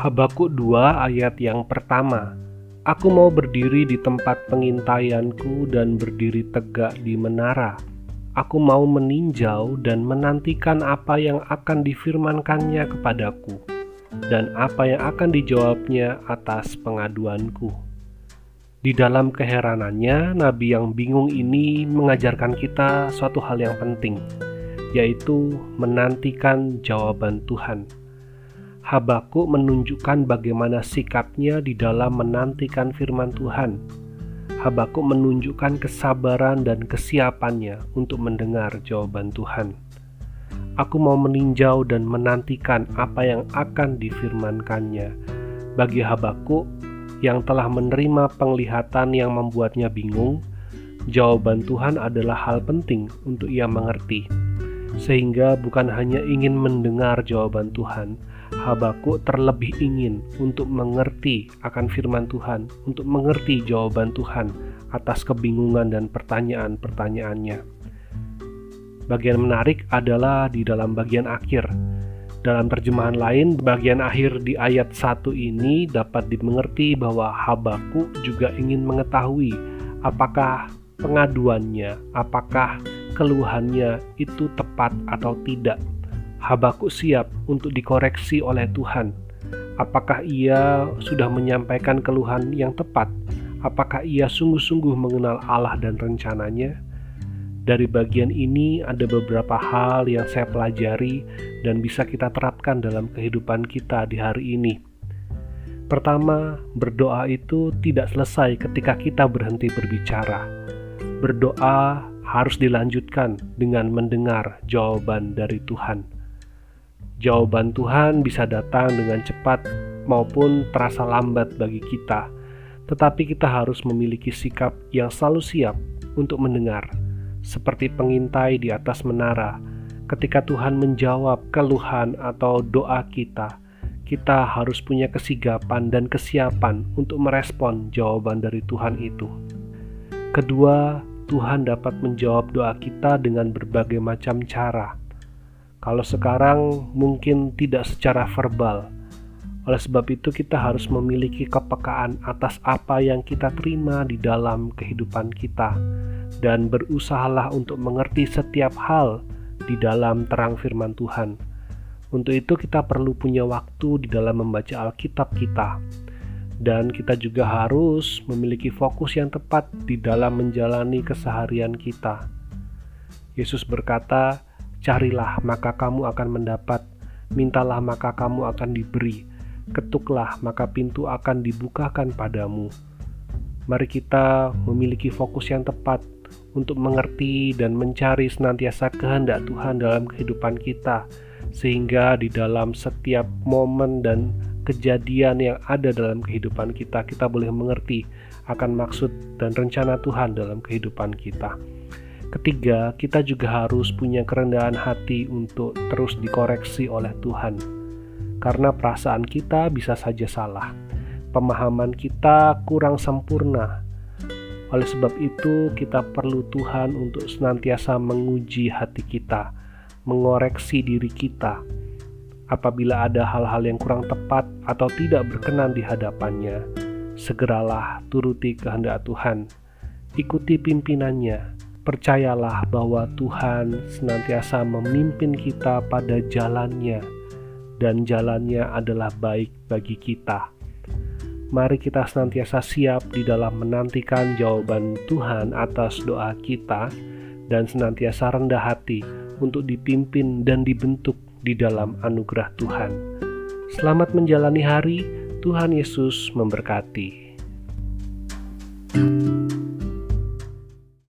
Habakuk 2 ayat yang pertama Aku mau berdiri di tempat pengintaianku dan berdiri tegak di menara. Aku mau meninjau dan menantikan apa yang akan difirmankannya kepadaku dan apa yang akan dijawabnya atas pengaduanku. Di dalam keheranannya, nabi yang bingung ini mengajarkan kita suatu hal yang penting, yaitu menantikan jawaban Tuhan. Habakuk menunjukkan bagaimana sikapnya di dalam menantikan firman Tuhan. Habakuk menunjukkan kesabaran dan kesiapannya untuk mendengar jawaban Tuhan. Aku mau meninjau dan menantikan apa yang akan difirmankannya. Bagi Habakuk yang telah menerima penglihatan yang membuatnya bingung, jawaban Tuhan adalah hal penting untuk ia mengerti, sehingga bukan hanya ingin mendengar jawaban Tuhan, Habakuk terlebih ingin untuk mengerti akan firman Tuhan, untuk mengerti jawaban Tuhan atas kebingungan dan pertanyaan-pertanyaannya. Bagian menarik adalah di dalam bagian akhir. Dalam terjemahan lain, bagian akhir di ayat 1 ini dapat dimengerti bahwa Habakuk juga ingin mengetahui apakah pengaduannya, apakah keluhannya itu tepat atau tidak Habakuk siap untuk dikoreksi oleh Tuhan. Apakah ia sudah menyampaikan keluhan yang tepat? Apakah ia sungguh-sungguh mengenal Allah dan rencananya? Dari bagian ini ada beberapa hal yang saya pelajari dan bisa kita terapkan dalam kehidupan kita di hari ini. Pertama, berdoa itu tidak selesai ketika kita berhenti berbicara. Berdoa harus dilanjutkan dengan mendengar jawaban dari Tuhan. Jawaban Tuhan bisa datang dengan cepat maupun terasa lambat bagi kita, tetapi kita harus memiliki sikap yang selalu siap untuk mendengar, seperti pengintai di atas menara. Ketika Tuhan menjawab keluhan atau doa kita, kita harus punya kesigapan dan kesiapan untuk merespon jawaban dari Tuhan itu. Kedua, Tuhan dapat menjawab doa kita dengan berbagai macam cara kalau sekarang mungkin tidak secara verbal. Oleh sebab itu kita harus memiliki kepekaan atas apa yang kita terima di dalam kehidupan kita dan berusahalah untuk mengerti setiap hal di dalam terang firman Tuhan. Untuk itu kita perlu punya waktu di dalam membaca Alkitab kita. Dan kita juga harus memiliki fokus yang tepat di dalam menjalani keseharian kita. Yesus berkata, Carilah, maka kamu akan mendapat. Mintalah, maka kamu akan diberi. Ketuklah, maka pintu akan dibukakan padamu. Mari kita memiliki fokus yang tepat untuk mengerti dan mencari senantiasa kehendak Tuhan dalam kehidupan kita, sehingga di dalam setiap momen dan kejadian yang ada dalam kehidupan kita, kita boleh mengerti akan maksud dan rencana Tuhan dalam kehidupan kita. Ketiga, kita juga harus punya kerendahan hati untuk terus dikoreksi oleh Tuhan, karena perasaan kita bisa saja salah, pemahaman kita kurang sempurna. Oleh sebab itu, kita perlu Tuhan untuk senantiasa menguji hati kita, mengoreksi diri kita. Apabila ada hal-hal yang kurang tepat atau tidak berkenan di hadapannya, segeralah turuti kehendak Tuhan, ikuti pimpinannya Percayalah bahwa Tuhan senantiasa memimpin kita pada jalannya, dan jalannya adalah baik bagi kita. Mari kita senantiasa siap di dalam menantikan jawaban Tuhan atas doa kita, dan senantiasa rendah hati untuk dipimpin dan dibentuk di dalam anugerah Tuhan. Selamat menjalani hari, Tuhan Yesus memberkati.